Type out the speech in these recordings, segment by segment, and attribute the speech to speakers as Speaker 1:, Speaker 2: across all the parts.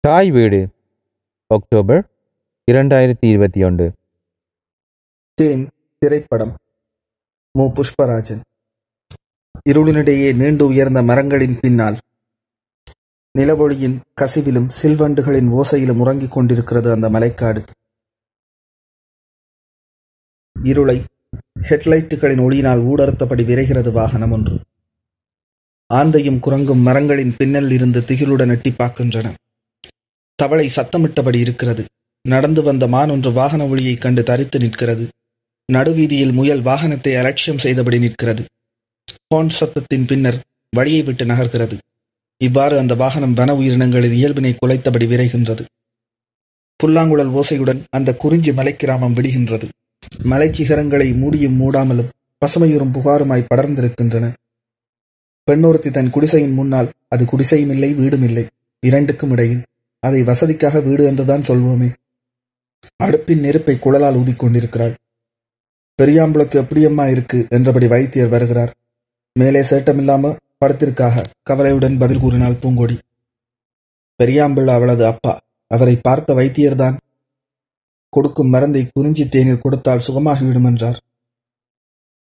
Speaker 1: தாய் வீடு அக்டோபர் இரண்டாயிரத்தி இருபத்தி ஒன்று.
Speaker 2: தேன் திரைப்படம் மு. புஷ்பராஜன். இருளினிடையே நீண்டு உயர்ந்த மரங்களின் பின்னால் நிலவொளியின் கசிவிலும் சில்வண்டுகளின் ஓசையிலும் உறங்கிக் கொண்டிருக்கிறது அந்த மலைக்காடு. இருளை ஹெட்லைட்டுகளின் ஒளியினால் ஊடறுத்தபடி விரைகிறது வாகனம் ஒன்று. ஆந்தையும் குரங்கும் மரங்களின் பின்னல் இருந்து திகிலுடன் எட்டி பார்க்கின்றன. தவளை சத்தமிட்டபடி இருக்கிறது. நடந்து வந்த மான் ஒன்று வாகன ஒளியைக் கண்டு தரித்து நிற்கிறது. நடுவீதியில் முயல் வாகனத்தை அலட்சியம் செய்தபடி நிற்கிறது. ஹோன் சத்தத்தின் பின்னர் வழியை விட்டு நகர்கிறது. இவ்வாறு அந்த வாகனம் வன உயிரினங்களின் இயல்பினை குலைத்தபடி விரைகின்றது. புல்லாங்குழல் ஓசையுடன் அந்த குறிஞ்சி மலைக்கிராமம் விடுகின்றது. மலைச்சிகரங்களை மூடியும் மூடாமலும் பசுமையுறும் புகாருமாய் படர்ந்திருக்கின்றன. பெண்ணொருத்தி தன் குடிசையின் முன்னால் அது குடிசையும் இல்லை வீடும் இல்லை. இரண்டுக்கும் இடையில் அதை வசதிக்காக வீடு என்றுதான் சொல்வோமே. அடுப்பின் நெருப்பை குழலால் ஊதிக்கொண்டிருக்கிறாள். பெரியாம்புளுக்கு எப்படியம்மா இருக்கு? என்றபடி வைத்தியர் வருகிறார். மேலே சேட்டமில்லாம படத்திற்காக கவலையுடன் பதில் கூறினாள் பூங்கொடி. பெரியாம்பிள் அவளது அப்பா அவரை பார்த்த வைத்தியர்தான் கொடுக்கும் மருந்தை குறிஞ்சி தேனில் கொடுத்தால் சுகமாகிவிடும் என்றார்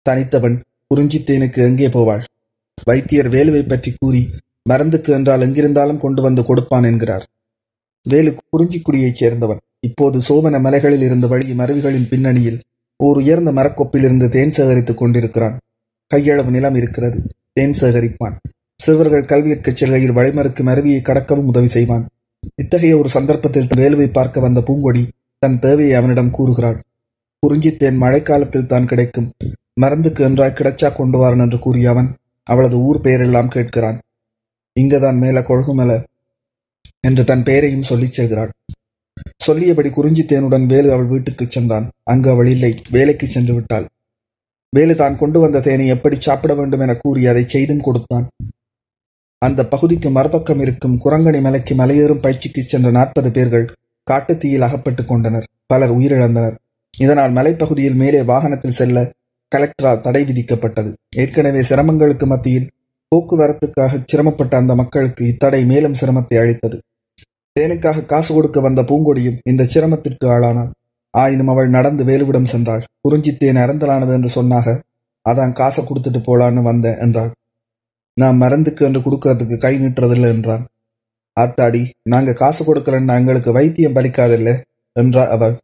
Speaker 2: தனித்தவன் குறிஞ்சி தேனுக்கு எங்கே போவாள்? வைத்தியர் வேலுவை பற்றி கூறி மருந்துக்கு என்றால் எங்கிருந்தாலும் கொண்டு வந்து கொடுப்பான் என்கிறார். வேலு குறிஞ்சிக்குடியைச் சேர்ந்தவன். இப்போது சோமன மலைகளில் இருந்து வழியும் அருவிகளின் பின்னணியில் ஓர் உயர்ந்த மரக்கொப்பிலிருந்து தேன் சேகரித்துக் கொண்டிருக்கிறான். கையளவு நிலம் இருக்கிறது. தேன் சேகரிப்பான். சிறுவர்கள் கல்வியிற்கு செல்கையில் வழிமறுக்கும் அருவியை கடக்கவும் உதவி செய்வான். இத்தகைய ஒரு சந்தர்ப்பத்தில் வேலுவை பார்க்க வந்த பூங்கொடி தன் தேவையை அவனிடம் கூறுகிறாள். குறிஞ்சித்தேன் மழைக்காலத்தில் தான் கிடைக்கும். மருந்துக்கு என்றாய் கிடைச்சா கொண்டு வாரன் என்று கூறிய அவன் அவளது ஊர் பெயரெல்லாம் கேட்கிறான். இங்கதான் மேல கொழுகுமல என்று தன் பெயரையும் சொல்லிச் செல்கிறாள். சொல்லியபடி குறிஞ்சித்தேனுடன் வேலு அவள் வீட்டுக்குச் சென்றான். அங்கு அவள் இல்லை வேலைக்கு சென்று விட்டாள். வேலு தான் கொண்டு வந்த தேனை எப்படி சாப்பிட வேண்டும் என கூறி அதை செய்தும் கொடுத்தான். அந்த பகுதிக்கு மறுபக்கம் இருக்கும் குரங்கணி மலைக்கு மலையேறும் பயிற்சிக்கு சென்ற நாற்பது பேர்கள் காட்டுத்தீயில் அகப்பட்டுக் கொண்டனர். பலர் உயிரிழந்தனர். இதனால் மலைப்பகுதியில் மேலே வாகனத்தில் செல்ல கலெக்டரால் தடை விதிக்கப்பட்டது. ஏற்கனவே சிரமங்களுக்கு மத்தியில் போக்குவரத்துக்காக சிரமப்பட்ட அந்த மக்களுக்கு இத்தடை மேலும் சிரமத்தை அளித்தது. தேனுக்காக காசு கொடுக்க வந்த பூங்கொடியும் இந்த சிரமத்திற்கு ஆளானாள் ஆயினும் அவள் நடந்து வேலுவிடம் சென்றாள். குறிஞ்சி தேன் அறந்தலானது என்று சொன்னாக அதான் காசை கொடுத்துட்டு போலான்னு வந்தேன் என்றாள். நான் மருந்துக்கு என்று கொடுக்கறதுக்கு கை நீட்டுறதில்லை என்றான். ஆத்தாடி நாங்க காசு கொடுக்கலன்னா எங்களுக்கு வைத்தியம் பலிக்காதில்ல என்றாள் அவள்.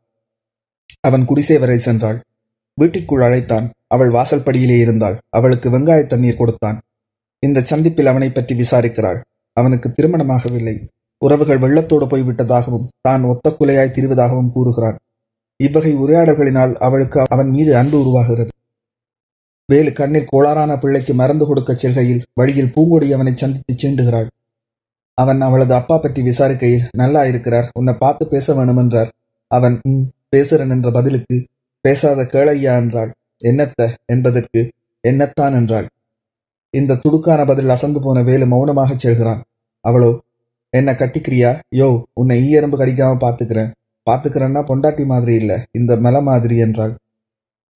Speaker 2: அவன் குடிசை வரை சென்றாள். வீட்டிற்குள் அழைத்தான். அவள் வாசல் படியிலே இருந்தாள். அவளுக்கு வெங்காய தண்ணீர் கொடுத்தான். இந்த சந்திப்பில் அவனை பற்றி விசாரிக்கிறாள். அவனுக்கு திருமணமாகவில்லை. உறவுகள் வெள்ளத்தோடு போய்விட்டதாகவும் தான் ஒத்த குலையாய் திரிவதாகவும் கூறுகிறான். இவ்வகை உரையாடல்களினால் அவளுக்கு அவன் மீது அன்பு உருவாகிறது. வேலு கண்ணீர் கோளாறான பிள்ளைக்கு மறந்து கொடுக்கச் செல்கையில் வழியில் பூங்கொடி அவனை சந்தித்து சீண்டுகிறாள். அவன் அவளது அப்பா பற்றி விசாரிக்கையில் நல்லா இருக்கிறார் உன்னை பார்த்து பேச வேணும் என்றார் அவன் ம் பேசுறன் என்ற பதிலுக்கு பேசாத கேளையா என்றாள். என்னத்த? என்பதற்கு என்னத்தான் என்றாள். இந்த துடுக்கான பதில் அசந்து போன வேலு மௌனமாகச் செல்கிறான். அவளோ என்ன கட்டிக்கிறியா? யோ உன்னை ஈயரம்பு கடிக்காம பாத்துக்கிறேன் பாத்துக்கிறேன்னா பொண்டாட்டி மாதிரி இல்ல இந்த மலை மாதிரி என்றாள்.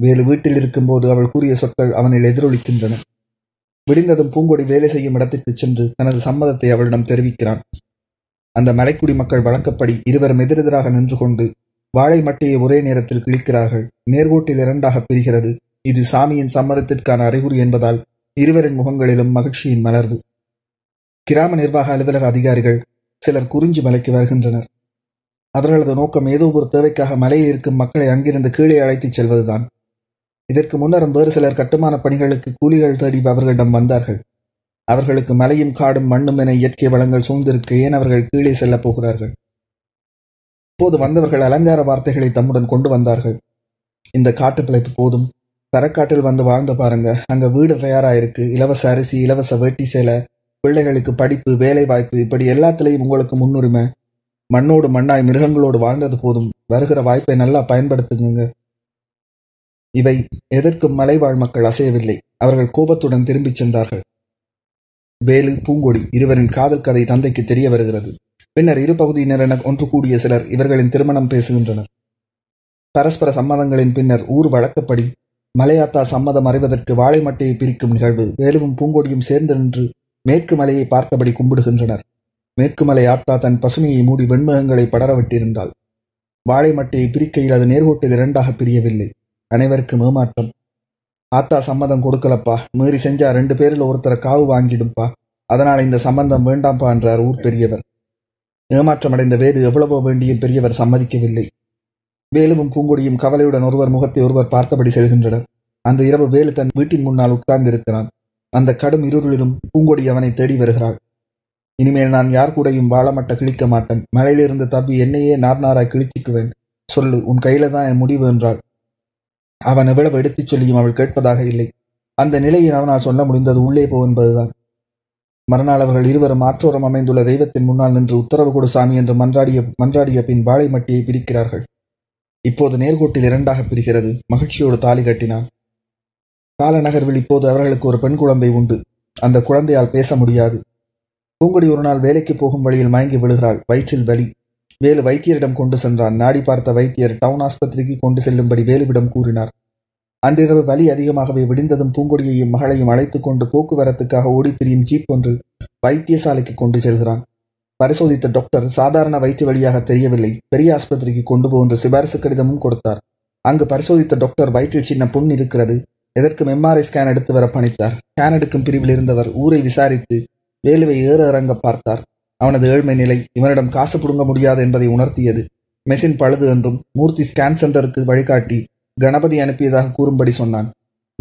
Speaker 2: வேலு வீட்டில் இருக்கும்போது அவள் கூறிய சொற்கள் அவனில் எதிரொலிக்கின்றன. விடிந்ததும் பூங்கொடி வேலை செய்யும் இடத்திற்கு சென்று தனது சம்மதத்தை அவளிடம் தெரிவிக்கிறான். அந்த மலைக்குடி மக்கள் வழக்கப்படி இருவரும் எதிரெதிராக நின்று கொண்டு வாழை மட்டையை ஒரே நேரத்தில் கிழிக்கிறார்கள். நேர்கோட்டில் இரண்டாக பிரிகிறது. இது சாமியின் சம்மதத்திற்கான அறிகுறி என்பதால் இருவரின் முகங்களிலும் மகிழ்ச்சியின் மலர்வு. கிராம நிர்வாக அலுவலக அதிகாரிகள் சிலர் குறிஞ்சி மலைக்கு வருகின்றனர். அவர்களது நோக்கம் ஏதோ ஒரு தேவைக்காக மலையில் இருக்கும் மக்களை அங்கிருந்து கீழே அழைத்துச் செல்வதுதான். இதற்கு முன்னரும் வேறு சிலர் கட்டுமான பணிகளுக்கு கூலிகள் தேடி அவர்களிடம் வந்தார்கள். அவர்களுக்கு மலையும் காடும் மண்ணும் என இயற்கை வளங்கள் சூழ்ந்திருக்க ஏன் அவர்கள் கீழே செல்லப் போகிறார்கள்? இப்போது வந்தவர்கள் அலங்கார வார்த்தைகளை தம்முடன் கொண்டு வந்தார்கள். இந்த காட்டு பிழைப்பு போதும். தரக்காட்டில் வந்து வாழ்ந்து பாருங்க. அங்க வீடு தயாராயிருக்கு. இலவச அரிசி இலவச வேட்டி சேலை பிள்ளைகளுக்கு படிப்பு வேலை வாய்ப்பு இப்படி எல்லாத்திலையும் உங்களுக்கு முன்னுரிமை. மண்ணோடு மண்ணாய் மிருகங்களோடு வாழ்ந்தது போதும். வருகிற வாய்ப்பை நல்லா பயன்படுத்துங்க இவை எதற்கும் மலைவாழ் மக்கள் அசையவில்லை. அவர்கள் கோபத்துடன் திரும்பிச் சென்றார்கள். வேலு பூங்கொடி இருவரின் காதல் கதை தந்தைக்கு தெரிய வருகிறது. பின்னர் இரு பகுதியினர் என ஒன்று கூடிய சிலர் இவர்களின் திருமணம் பேசுகின்றனர். பரஸ்பர சம்மதங்களின் பின்னர் ஊர் வழக்கப்படி மலையாத்தா சம்மதம் அறிவதற்கு வாழை மட்டையை பிரிக்கும் நிகழ்வு வேலுவும் பூங்கொடியும் சேர்ந்து நின்று மேற்கு மலையை பார்த்தபடி கும்பிடுகின்றனர். மேற்கு மலை ஆத்தா தன் பசுமையை மூடி வெண்முகங்களை படரவிட்டிருந்தாள். வாழை மட்டையை பிரிக்கையில் அது நேர்கோட்டில் இரண்டாக பிரியவில்லை. அனைவருக்கும் ஏமாற்றம். ஆத்தா சம்மதம் கொடுக்கலப்பா. மீறி செஞ்சா ரெண்டு பேரில் ஒருத்தரை காவு வாங்கிடும்பா. அதனால் இந்த சம்பந்தம் வேண்டாம்பா என்றார் ஊர் பெரியவர். ஏமாற்றமடைந்த வேறு எவ்வளவோ வேண்டியும் பெரியவர் சம்மதிக்கவில்லை. வேலுவும் பூங்கொடியும் கவலையுடன் ஒருவர் முகத்தை ஒருவர் பார்த்தபடி செல்கின்றனர். அந்த இரவு வேலு தன் வீட்டின் முன்னால் உட்கார்ந்திருக்கிறான். அந்த கடும் இருளிலும் பூங்கொடி அவனை தேடி வருகிறாள். இனிமேல் நான் யார் கூடயும் வாழமட்ட கிழிக்க மாட்டேன். மலையிலிருந்து தப்பி என்னையே நார் நாராய் கிழிச்சிக்குவேன். சொல்லு உன் கையில தான் என் முடிவு என்றாள். அவன் எவ்வளவு எடுத்துச் சொல்லியும் அவள் கேட்பதாக இல்லை. அந்த நிலையில் அவனால் சொல்ல முடிந்தது உள்ளே போ என்பதுதான். மறுநாள் அவர்கள் இருவரும் ஆற்றோரம் அமைந்துள்ள தெய்வத்தின் முன்னால் நின்று உத்தரவு கொடு சாமி என்று மன்றாடிய மன்றாடிய பின் வாழை மட்டியை பிரிக்கிறார்கள். இப்போது நேர்கோட்டில் இரண்டாக பிரிகிறது. மகிழ்ச்சியோடு தாலி கட்டினான். காலநகர்வில் இப்போது அவர்களுக்கு ஒரு பெண் குழந்தை உண்டு. அந்த குழந்தையால் பேச முடியாது. பூங்குடி ஒரு நாள் வேலைக்கு போகும் வழியில் மயங்கி விழுகிறாள். வயிற்றில் வலி. வேலு வைத்தியரிடம் கொண்டு சென்றான். நாடி பார்த்த வைத்தியர் டவுன் ஆஸ்பத்திரிக்கு கொண்டு செல்லும்படி வேலுவிடம் கூறினார். அன்றிரவு வலி அதிகமாகவே விடிந்ததும் பூங்கொடியையும் மகளையும் அழைத்துக் கொண்டு போக்குவரத்துக்காக ஓடித் திரியும் ஜீப் ஒன்று வைத்தியசாலைக்கு கொண்டு செல்கிறான். பரிசோதித்த டாக்டர் சாதாரண வயிற்று வழியாக தெரியவில்லை. பெரிய ஆஸ்பத்திரிக்கு கொண்டு போகின்ற சிபாரிசு கடிதமும் கொடுத்தார். அங்கு பரிசோதித்த டாக்டர் வயிற்றில் சின்ன புண் இருக்கிறது. எதற்கும் எம்ஆர்ஐ ஸ்கேன் எடுத்து வர பணித்தார். ஸ்கேன் எடுக்கும் பிரிவில் இருந்தவர் ஊரை விசாரித்து வேலுவை ஏற இறங்க பார்த்தார். அவனது ஏழ்மை நிலை இவனிடம் காசு புடுங்க முடியாது என்பதை உணர்த்தியது. மெஷின் பழுது என்றும் மூர்த்தி ஸ்கேன் சென்டருக்கு வழிகாட்டி கணபதி அனுப்பியதாக கூறும்படி சொன்னான்.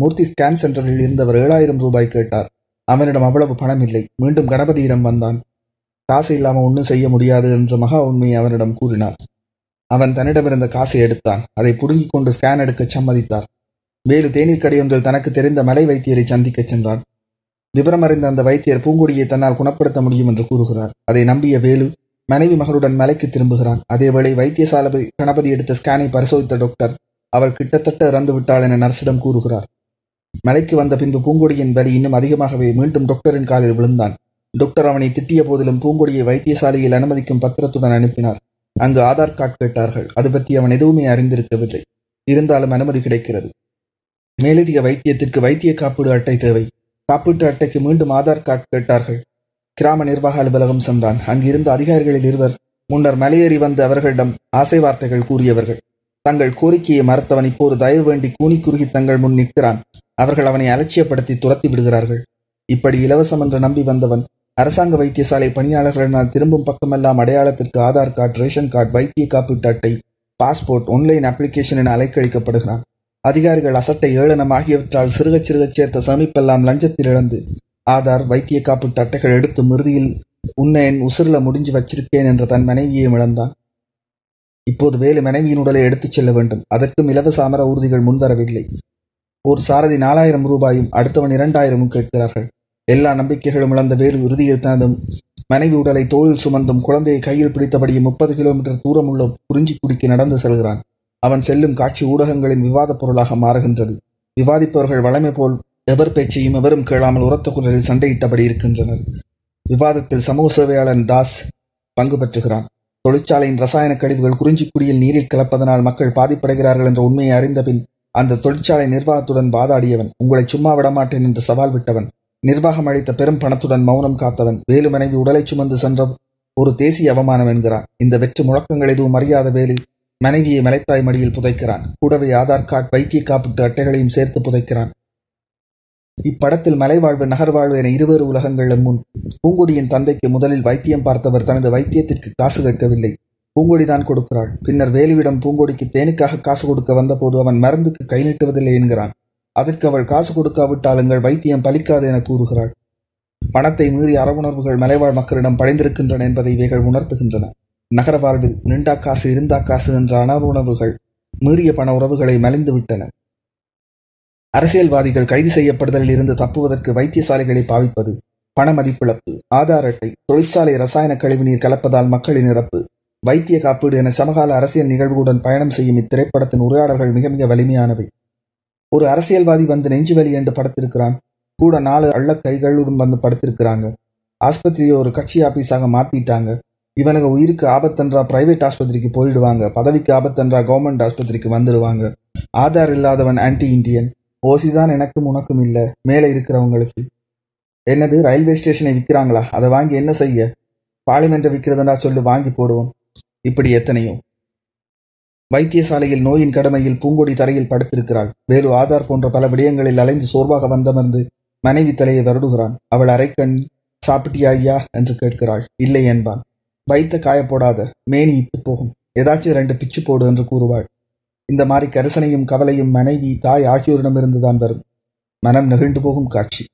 Speaker 2: மூர்த்தி ஸ்கேன் சென்டரில் இருந்தவர் ஏழாயிரம் ரூபாய் கேட்டார். அவனிடம் அவ்வளவு பணம் இல்லை. மீண்டும் கணபதியிடம் வந்தான். காசு இல்லாமல் ஒன்றும் செய்ய முடியாது என்ற மகா உண்மையை அவனிடம் கூறினார் அவன் தன்னிடமிருந்த காசை எடுத்தான். அதை புடுங்கிக் கொண்டு ஸ்கேன் எடுக்க சம்மதித்தார். வேலு தேநீர் கடையொன்றில் தனக்கு தெரிந்த மலை வைத்தியரை சந்திக்கச் சென்றான். விவரம் அறிந்த அந்த வைத்தியர் பூங்கொடியை தன்னால் குணப்படுத்த முடியும் என்று கூறுகிறார். அதை நம்பிய வேலு மனைவி மகளுடன் மலைக்கு திரும்புகிறான். அதேவேளை வைத்தியசாலை கணபதி எடுத்த ஸ்கேனை பரிசோதித்த டாக்டர் அவள் கிட்டத்தட்ட இறந்து விட்டாள் என நர்சிடம் கூறுகிறார். மலைக்கு வந்த பின்பு பூங்கொடியின் வலி இன்னும் அதிகமாகவே மீண்டும் டாக்டரின் காலில் விழுந்தான். டாக்டர் அவனை திட்டிய போதிலும் பூங்கொடியை வைத்தியசாலையில் அனுமதிக்கும் பத்திரத்துடன் அனுப்பினார். அங்கு ஆதார் கார்டு கேட்டார்கள். அது பற்றி அவன் எதுவுமே அறிந்திருக்கவில்லை. இருந்தாலும் அனுமதி கிடைக்கிறது. மேலதிக வைத்தியத்திற்கு வைத்திய காப்பீடு அட்டை தேவை. காப்பீட்டு அட்டைக்கு மீண்டும் ஆதார் கார்டு கேட்டார்கள். கிராம நிர்வாக அலுவலகம் சென்றான். அங்கிருந்த அதிகாரிகளில் இருவர் முன்னர் மலையேறி வந்து அவர்களிடம் ஆசை வார்த்தைகள் கூறியவர்கள். தங்கள் கோரிக்கையை மறுத்தவன் இப்போது தயவு வேண்டி கூனி குறுகி தங்கள் முன் நிற்கிறான். அவர்கள் அவனை அலட்சியப்படுத்தி துரத்தி விடுகிறார்கள். இப்படி இலவசம் என்று நம்பி வந்தவன் அரசாங்க வைத்தியசாலை பணியாளர்களினால் திரும்பும் பக்கமெல்லாம் அடையாளத்திற்கு ஆதார் கார்டு ரேஷன் கார்டு வைத்திய காப்பீட்டு அட்டை பாஸ்போர்ட் ஒன்லைன் அப்ளிகேஷன் என அலைக்கழிக்கப்படுகிறான். அதிகாரிகள் அசட்டை ஏளனம் ஆகியவற்றால் சிறுகச் சிறுகச் சேர்த்த சேமிப்பெல்லாம் லஞ்சத்தில் இழந்து ஆதார் வைத்திய காப்பீட்டு அட்டைகள் எடுத்து மிருதியில் உன்னை என் உசுரில் முடிஞ்சு வச்சிருக்கேன் என்ற தன் மனைவியையும் இழந்தான். இப்போது வேலு மனைவியின் உடலை எடுத்துச் செல்ல வேண்டும். அதற்கும் இலவச அமர ஊர்திகள் முன்வரவில்லை. ஒரு சாரதி நாலாயிரம் ரூபாயும் அடுத்தவன் இரண்டாயிரமும் கேட்கிறார்கள். எல்லா நம்பிக்கைகளும் இழந்த வேலு இறுதியில் தனது மனைவி உடலை தோளில் சுமந்தும் குழந்தையை கையில் பிடித்தபடியும் முப்பது கிலோமீட்டர் தூரம் உள்ள குறிஞ்சிக்குடிக்கு நடந்து செல்கிறான். அவன் செல்லும் காட்சி ஊடகங்களின் விவாதப் பொருளாக மாறுகின்றது. விவாதிப்பவர்கள் வளமை போல் எவர் பேச்சையும் எவரும் கேளாமல் உரத்த குரலில் சண்டையிட்டபடி இருக்கின்றனர். விவாதத்தில் சமூக சேவையாளன் தாஸ் பங்கு பெற்றுகிறான். தொழிற்சாலையின் ரசாயன கழிவுகள் குறிஞ்சிக்குடியில் நீரில் கலப்பதனால் மக்கள் பாதிப்படைகிறார்கள் என்ற உண்மையை அறிந்த பின் அந்த தொழிற்சாலை நிர்வாகத்துடன் வாதாடியவன் உங்களை சும்மா விடமாட்டேன் என்று சவால் விட்டவன். நிர்வாகம் அளித்த பெரும் பணத்துடன் மௌனம் காத்தவன் வேலு மனைவி உடலை சுமந்து சென்ற ஒரு தேசிய அவமானம் என்கிறான். இந்த வெற்று முழக்கங்கள் எதுவும் அறியாத வேலு மனைவியை மலைத்தாய் மடியில் புதைக்கிறான். கூடவே ஆதார் கார்டு வைத்திய காப்பீட்டு அட்டைகளையும் சேர்த்து புதைக்கிறான். இப்படத்தில் மலைவாழ்வு நகர்வாழ்வு என இருவேறு உலகங்களும் முன் பூங்கொடியின் தந்தைக்கு முதலில் வைத்தியம் பார்த்தவர் தனது வைத்தியத்திற்கு காசு கேட்கவில்லை. பூங்கொடிதான் கொடுக்கிறாள். பின்னர் வேலுவிடம் பூங்கொடிக்கு தேனுக்காக காசு கொடுக்க வந்தபோது அவன் மருந்துக்கு கை நீட்டுவதில்லை என்கிறான். அதற்கு அவள் காசு கொடுக்காவிட்டால் எங்கள் வைத்தியம் பலிக்காது என கூறுகிறாள். பணத்தை மீறி அறவுணர்வுகள் மலைவாழ் மக்களிடம் படைந்திருக்கின்றன என்பதை இவைகள் உணர்த்துகின்றன. நகர வாழ்வில் நின்றா காசு இருந்தா காசு என்ற அணவுணர்வுகள் மீறிய பண உறவுகளை மலைந்துவிட்டன. அரசியல்வாதிகள் கைது செய்யப்படுதலில் இருந்து தப்புவதற்கு வைத்தியசாலைகளை பாவிப்பது பண மதிப்பிழப்பு ஆதார் அட்டை தொழிற்சாலை ரசாயன கழிவுநீர் கலப்பதால் மக்களின் இறப்பு வைத்திய காப்பீடு என சமகால அரசியல் நிகழ்வுடன் பயணம் செய்யும் இத்திரைப்படத்தின் உரையாடல்கள் மிக மிக வலிமையானவை. ஒரு அரசியல்வாதி வந்து நெஞ்சுவலி என்று படுத்திருக்கிறான். கூட நாலு அள்ள கைகளுடன் வந்து படுத்திருக்கிறாங்க. ஆஸ்பத்திரியை ஒரு கட்சி ஆபீஸாக மாத்திட்டாங்க. இவனுக்கு உயிருக்கு ஆபத்தன்றா பிரைவேட் ஆஸ்பத்திரிக்கு போயிடுவாங்க. பதவிக்கு ஆபத்தன்றா கவர்மெண்ட் ஆஸ்பத்திரிக்கு வந்துடுவாங்க. ஆதார் இல்லாதவன் ஆன்டி இண்டியன் ஓசி தான் எனக்கும் உனக்கும் இல்லை. மேலே இருக்கிறவங்களுக்கு. என்னது ரயில்வே ஸ்டேஷனை விற்கிறாங்களா அதை வாங்கி என்ன செய்ய? பார்லிமெண்ட்டை விற்கிறதுனா சொல்லி வாங்கி போடுவோம். இப்படி எத்தனையோ. வைத்தியசாலையில் நோயின் கடமையில் பூங்கொடி தரையில் படுத்திருக்கிறாள். வேலு ஆதார் போன்ற பல விடயங்களில் அலைந்து சோர்வாக வந்தமர்ந்து மனைவி தலையை வருடுகிறான். அவள் அரைக்கண் சாப்பிட்டியா ஐயா? என்று கேட்கிறாள். இல்லை என்பான். வைத்த காயப்போடாத மேனி இத்து போகும். ஏதாச்சும் ரெண்டு பிச்சு போடு என்று கூறுவாள். இந்த மாதிரி கரிசனையும் கவலையும் மனைவி தாய் ஆகியோரிடமிருந்துதான் வரும். மனம் நெகிழ்ந்து போகும் காட்சி.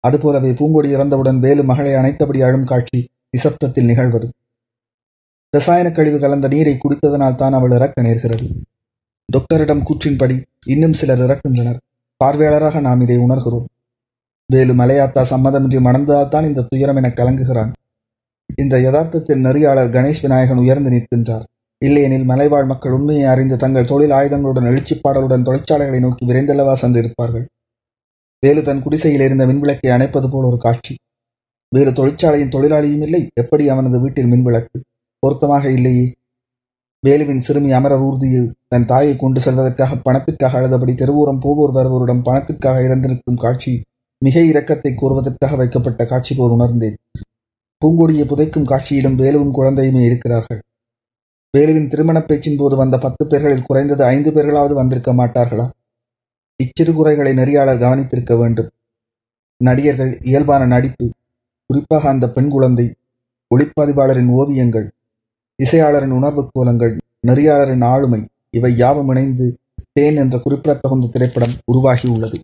Speaker 2: அதுபோலவே பூங்கொடி இறந்தவுடன் வேலு மகளை அணைத்தபடி அழும் காட்சி நிசப்தத்தில் நிகழ்வது. ரசாயன கழிவு கலந்த நீரை குடித்ததனால் தான் அவள் இறக்க நேர்கிறது. டாக்டரிடம் கூற்றின்படி இன்னும் சிலர் இறக்கின்றனர். பார்வையாளராக நாம் இதை உணர்கிறோம். வேலு மலையாத்தா சம்மதமின்றி மணந்ததால்தான் இந்த துயரம் என கலங்குகிறான். இந்த யதார்த்தத்தில் நெறியாளர் கணேஷ் விநாயகன் உயர்ந்து நிற்கின்றார். இல்லையெனில் மலைவாழ் மக்கள் உண்மையை அறிந்து தங்கள் தொழில் ஆயுதங்களுடன் எழுச்சிப்பாடலுடன் தொழிற்சாலைகளை நோக்கி விரைந்தல்லவா சென்றிருப்பார்கள் வேலு தன் குடிசையில் இருந்த மின்விளக்கை அணைப்பது போல் ஒரு காட்சி. வேறு தொழிற்சாலையின் தொழிலாளியும் இல்லை. எப்படி அவனது வீட்டில் மின்விளக்கு? பொருத்தமாக இல்லையே. வேலுவின் சிறுமி அமரர் ஊர்தியில் தன் தாயை கொண்டு செல்வதற்காக பணத்திற்காக அழுதபடி தெருவோரம் போவோர் வருவோரிடம் பணத்திற்காக இறந்து நிற்கும் காட்சி மிக இரக்கத்தை கூறுவதற்காக வைக்கப்பட்ட காட்சி போல் உணர்ந்தேன். பூங்கொடியை புதைக்கும் காட்சியிலும் வேலுவும் குழந்தையுமே இருக்கிறார்கள். வேலுவின் திருமண பேச்சின் போது வந்த பத்து பேர்களில் குறைந்தது ஐந்து பேர்களாவது வந்திருக்க மாட்டார்களா? இச்சிறு குறைகளை நெறியாளர் கவனித்திருக்க வேண்டும். நடிகர்கள் இயல்பான நடிப்பு குறிப்பாக அந்த பெண் குழந்தை ஒளிப்பதிவாளரின் ஓவியங்கள் இசையாளரின் உணர்வுக் கோலங்கள் நெறியாளரின் ஆளுமை இவை யாவும் இணைந்து தேன் என்ற குறிப்பிடத்தகுந்த திரைப்படம் உருவாகியுள்ளது.